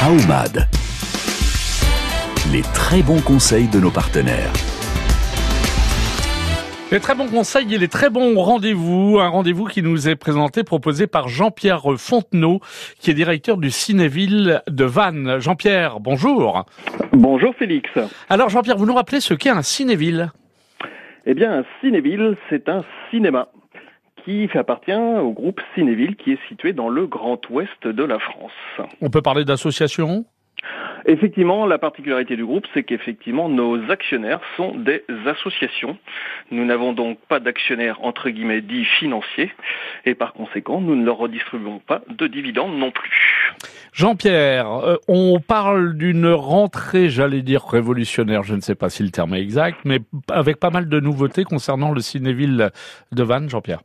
Traumad. Les très bons conseils de nos partenaires. Les très bons conseils et les très bons rendez-vous. Un rendez-vous qui nous est présenté, proposé par Jean-Pierre Fontenot, qui est directeur du Cinéville de Vannes. Jean-Pierre, bonjour. Bonjour Félix. Alors Jean-Pierre, vous nous rappelez ce qu'est un cinéville? Eh bien, un cinéville, c'est un cinéma qui appartient au groupe Cinéville qui est situé dans le Grand Ouest de la France. On peut parler d'association? Effectivement, la particularité du groupe, c'est qu'effectivement, nos actionnaires sont des associations. Nous n'avons donc pas d'actionnaires entre guillemets dits financiers et par conséquent, nous ne leur redistribuons pas de dividendes non plus. Jean-Pierre, euh, on parle d'une rentrée, j'allais dire révolutionnaire, je ne sais pas si le terme est exact, mais avec pas mal de nouveautés concernant le cinéville de Vannes, Jean-Pierre.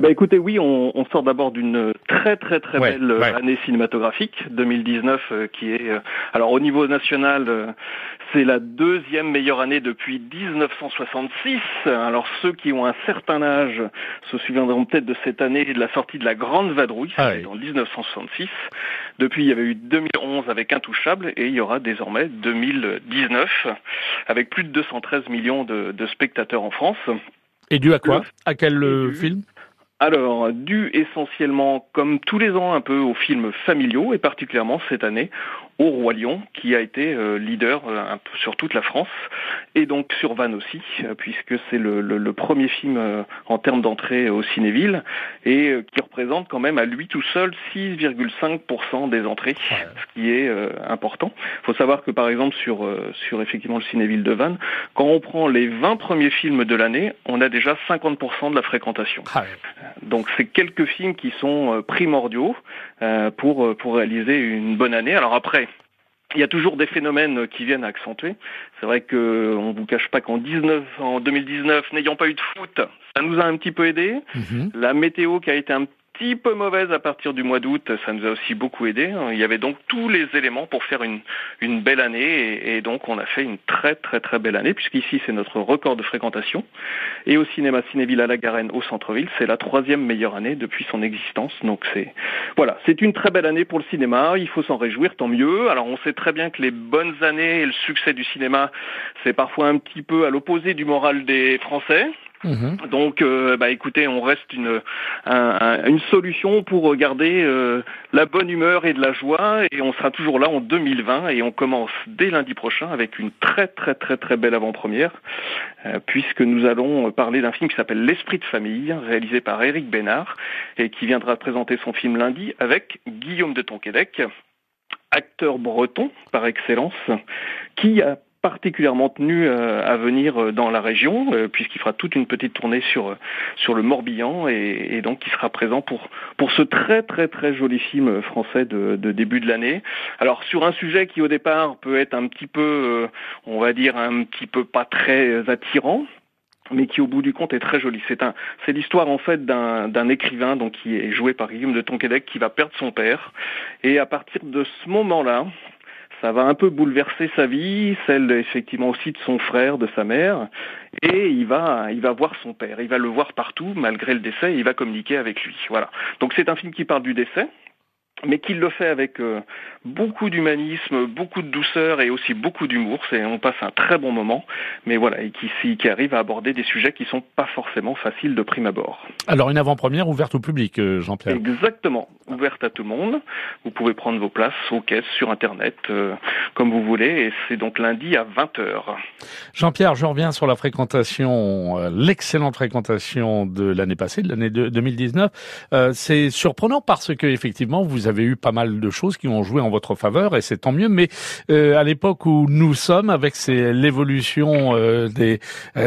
Eh ben, écoutez, oui, on, on sort d'abord d'une très très très Ouais, belle ouais. année cinématographique 2019, euh, qui est euh, alors au niveau national, euh, c'est la deuxième meilleure année depuis 1966. Alors ceux qui ont un certain âge se souviendront peut-être de cette année et de la sortie de la Grande Vadrouille, Ah oui. en 1966. Depuis, il y avait eu 2011 avec Intouchable et il y aura désormais 2019 avec plus de 213 millions de, de spectateurs en France. Et dû à quoi? À quel film? Alors, dû essentiellement, comme tous les ans, un peu aux films familiaux, et particulièrement cette année au Roi Lion, qui a été euh, leader euh, un peu sur toute la France, et donc sur Vannes aussi, euh, puisque c'est le, le- le premier film euh, en termes d'entrée au Cinéville, et euh, qui représente quand même à lui tout seul 6,5% des entrées, ce qui est euh, important. Il faut savoir que par exemple sur, euh, sur effectivement le Cinéville de Vannes, quand on prend les 20 premiers films de l'année, on a déjà 50% de la fréquentation. Ah, Donc c'est quelques films qui sont euh, primordiaux euh, pour pour réaliser une bonne année. Alors après. Il y a toujours des phénomènes euh, qui viennent accentuer. C'est vrai que euh, on vous cache pas qu'en 19, en 2019, n'ayant pas eu de foot, ça nous a un petit peu aidé. mhm. La météo qui a été un petit peu mauvaise à partir du mois d'août, ça nous a aussi beaucoup aidé. Il y avait donc tous les éléments pour faire une, une belle année et, et donc on a fait une très très très belle année puisqu'ici c'est notre record de fréquentation. Et au cinéma Cinéville à la Garenne au centre-ville, c'est la troisième meilleure année depuis son existence. Donc c'est voilà, c'est une très belle année pour le cinéma. Il faut s'en réjouir, tant mieux. Alors on sait très bien que les bonnes années et le succès du cinéma, c'est parfois un petit peu à l'opposé du moral des Français. Mhm. Donc, euh, bah, écoutez, on reste une, un- un- une solution pour garder euh, la bonne humeur et de la joie. Et on sera toujours là en 2020 et on commence dès lundi prochain avec une très très très très belle avant-première, euh, puisque nous allons parler d'un film qui s'appelle L'Esprit de famille, réalisé par Éric Bénard et qui viendra présenter son film lundi avec Guillaume de Tonquédec, acteur breton par excellence, qui a particulièrement tenu euh, à venir euh, dans la région, euh, puisqu'il fera toute une petite tournée sur sur le Morbihan et, et donc il sera présent pour pour ce très très très joli film français de, de début de l'année. Alors sur un sujet qui au départ peut être un petit peu, on va dire un petit peu pas très attirant, mais qui au bout du compte est très joli. C'est un, c'est l'histoire en fait d'un, d'un écrivain donc qui est joué par Guillaume de Tonquédec qui va perdre son père et à partir de ce moment-là, ça va un peu bouleverser sa vie, celle effectivement aussi de son frère, de sa mère, et il va, il va voir son père, il va le voir partout malgré le décès, et il va communiquer avec lui. Voilà. Donc c'est un film qui parle du décès, mais qui le fait avec euh, beaucoup d'humanisme, beaucoup de douceur et aussi beaucoup d'humour. C'est, on passe un très bon moment, mais voilà, et qui, qui arrive à aborder des sujets qui sont pas forcément faciles de prime abord. Alors une avant-première ouverte au public, euh, Jean-Pierre. Exactement, ouverte à tout le monde. Vous pouvez prendre vos places aux caisses, sur Internet, euh, comme vous voulez, et c'est donc lundi à 20h. Jean-Pierre, je reviens sur la fréquentation, euh, l'excellente fréquentation de l'année passée, de l'année de- 2019. Euh, c'est surprenant parce que effectivement, vous avez eu pas mal de choses qui ont joué en votre faveur et c'est tant mieux. Mais à l'époque où nous sommes, avec l'évolution des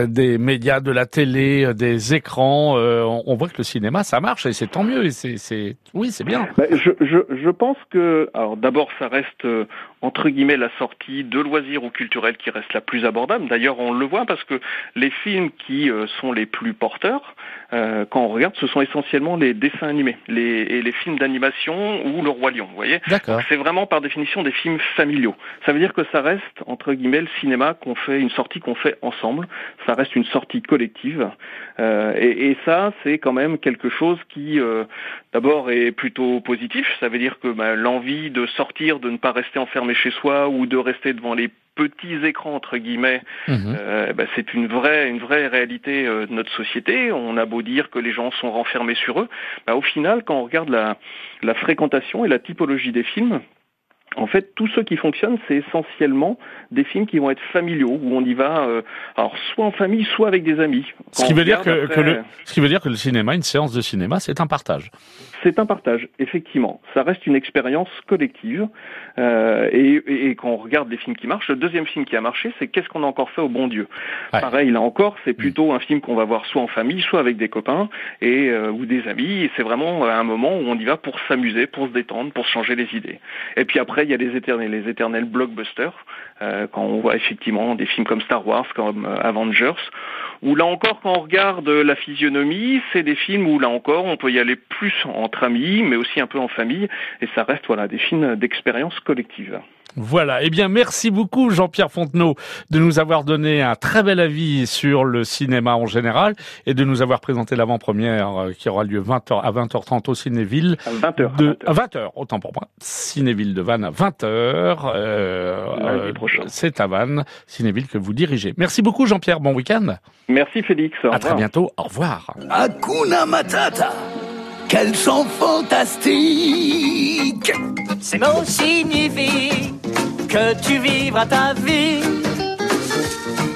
des médias, de la télé, des écrans, on, on voit que le cinéma ça marche et c'est tant mieux. Et c'est oui, c'est bien. Ben, je, je, je pense que, alors d'abord, ça reste euh, entre guillemets la sortie de loisirs ou culturels qui reste la plus abordable. D'ailleurs, on le voit parce que les films qui euh, sont les plus porteurs, euh, quand on regarde, ce sont essentiellement les dessins animés, les, et les films d'animation ou le roi lion. Vous voyez, c'est vraiment par définition des films familiaux. Ça veut dire que ça reste entre guillemets le cinéma qu'on fait, une sortie qu'on fait ensemble. Ça reste une sortie collective. Euh, et, et ça, c'est quand même quelque chose qui, euh, d'abord, est plutôt plutôt positif. Ça veut dire que bah, l'envie de sortir, de ne pas rester enfermé chez soi ou de rester devant les petits écrans entre guillemets, Mhm. euh, bah, c'est une vraie une vraie réalité euh, de notre société. On a beau dire que les gens sont renfermés sur eux, bah, au final, quand on regarde la la fréquentation et la typologie des films. En fait, tous ceux qui fonctionnent, c'est essentiellement des films qui vont être familiaux, où on y va, euh, alors soit en famille, soit avec des amis. Ce qui veut dire que, le, ce qui veut dire que le cinéma, une séance de cinéma, c'est un partage. C'est un partage, effectivement. Ça reste une expérience collective. Euh, et, et- et quand on regarde les films qui marchent, le deuxième film qui a marché, c'est Qu'est-ce qu'on a encore fait au bon Dieu? Ouais. Pareil, là encore, c'est plutôt un film qu'on va voir soit en famille, soit avec des copains et euh, ou des amis. Et c'est vraiment un moment où on y va pour s'amuser, pour se détendre, pour changer les idées. Et puis après, il y a les éternels, blockbusters. euh, quand on voit effectivement des films comme Star Wars, comme euh, Avengers, où là encore, quand on regarde la physionomie, c'est des films où là encore, on peut y aller plus entre amis, mais aussi un peu en famille, et ça reste voilà des films d'expérience collective. Voilà. Eh bien, merci beaucoup, Jean-Pierre Fontenot, de nous avoir donné un très bel avis sur le cinéma en général et de nous avoir présenté l'avant-première euh, qui aura lieu 20h à 20h30 au Cinéville. À 20h. De, à 20h, autant pour moi. Cinéville de Vannes à 20h. Euh, Lundi euh, prochain. c'est à Vannes, Cinéville que vous dirigez. Merci beaucoup, Jean-Pierre. Bon week-end. Merci Félix. Au À très bientôt. Au revoir. Hakuna Matata. Quel chant fantastique Ces mots signifient que tu vivras ta vie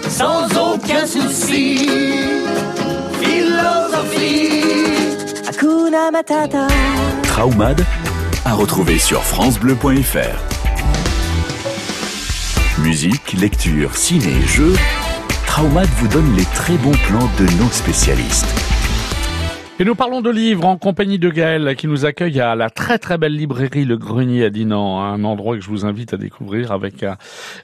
sans aucun souci. Philosophie Hakuna Matata. Traumade à retrouver sur FranceBleu.fr. Musique, lecture, ciné, jeux. Traumade vous donne les très bons plans de nos spécialistes. Et nous parlons de livres en compagnie de Gaël qui nous accueille à la très très belle librairie Le Grenier à Dinan, un endroit que je vous invite à découvrir avec un,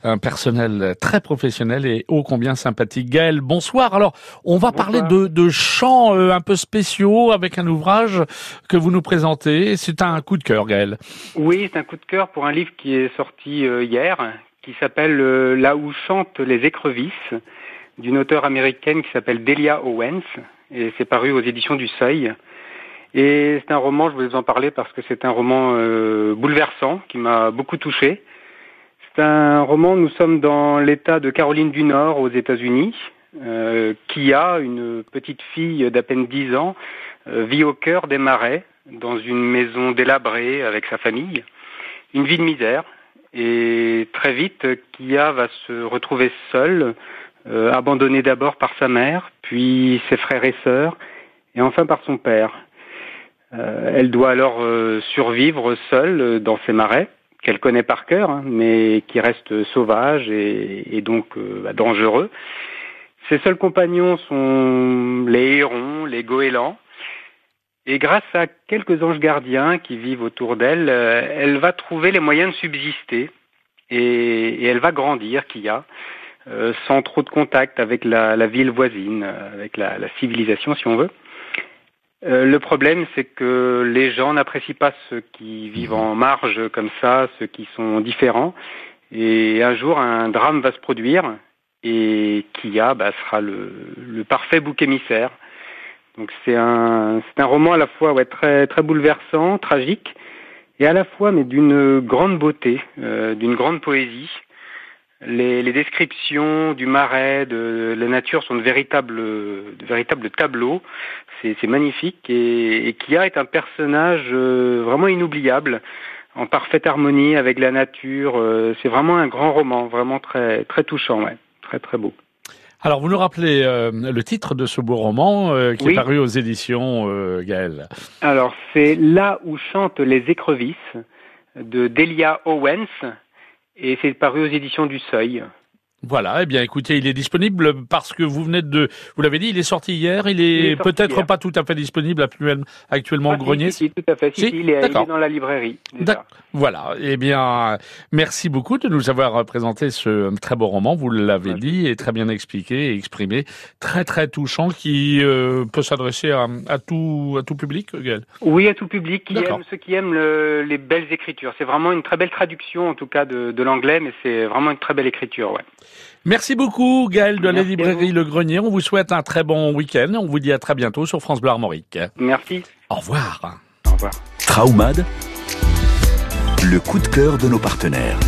un personnel très professionnel et ô combien sympathique. Gaël, bonsoir. Alors, on va parler de, de chants euh, un peu spéciaux avec un ouvrage que vous nous présentez. C'est un coup de cœur, Gaël. Oui, c'est un coup de cœur pour un livre qui est sorti euh, hier, qui s'appelle euh, Là où chantent les écrevisses, d'une auteure américaine qui s'appelle Delia Owens, et c'est paru aux éditions du Seuil. Et c'est un roman, je voulais vous en parler parce que c'est un roman euh, bouleversant qui m'a beaucoup touché. C'est un roman, nous sommes dans l'État de Caroline du Nord aux États-Unis, euh, une petite fille d'à peine 10 ans, euh, vit au cœur des marais, dans une maison délabrée avec sa famille, une vie de misère. Et très vite, Kia va se retrouver seule, euh, abandonnée d'abord par sa mère, puis ses frères et sœurs, et enfin par son père. Euh, elle doit alors euh, survivre seule euh, dans ces marais, qu'elle connaît par cœur, hein, mais qui restent sauvages et, donc bah, dangereux. Ses seuls compagnons sont les hérons, les goélands, et grâce à quelques anges gardiens qui vivent autour d'elle, elle va trouver les moyens de subsister et, elle va grandir, Kia, euh, sans trop de contact avec la, la ville voisine, euh, avec la, la civilisation si on veut. Euh, le problème, c'est que les gens n'apprécient pas ceux qui vivent en marge comme ça, ceux qui sont différents. Et un jour, un drame va se produire et Kia bah, sera le, le parfait bouc émissaire. Donc c'est un un roman à la fois ouais, très très bouleversant, tragique, et à la fois mais d'une grande beauté, euh, d'une grande poésie. Les, les descriptions du marais, de la nature sont de véritables de véritables tableaux. C'est magnifique et, et Kia est un personnage euh, vraiment inoubliable, en parfaite harmonie avec la nature. Euh, c'est vraiment un grand roman, vraiment très très touchant, ouais, très très beau. Alors, vous nous rappelez euh, le titre de ce beau roman euh, qui Oui. est paru aux éditions euh, Gaël. Alors, c'est Là où chantent les écrevisses de Delia Owens et c'est paru aux éditions du Seuil. Voilà, eh bien écoutez, il est disponible parce que vous venez de, vous l'avez dit, il est sorti hier, il est, peut-être pas tout à fait disponible actuellement, Ah, au si, grenier. si, si, tout à fait. Si, il, est, il est dans la librairie. Voilà, eh bien, merci beaucoup de nous avoir présenté ce très beau roman, vous l'avez dit, et très bien expliqué et exprimé, très très touchant, qui euh, peut s'adresser à, à tout à tout public, Gaël. Oui, à tout public, qui aime, ceux qui aiment le- les belles écritures. C'est vraiment une très belle traduction, en tout cas, de, de l'anglais, mais c'est vraiment une très belle écriture, ouais. Merci beaucoup, Gaël de la Merci librairie. Le Grenier. On vous souhaite un très bon week-end. On vous dit à très bientôt sur France Bleu Armorique. Merci. Au revoir. Au revoir. Traumad, le coup de cœur de nos partenaires.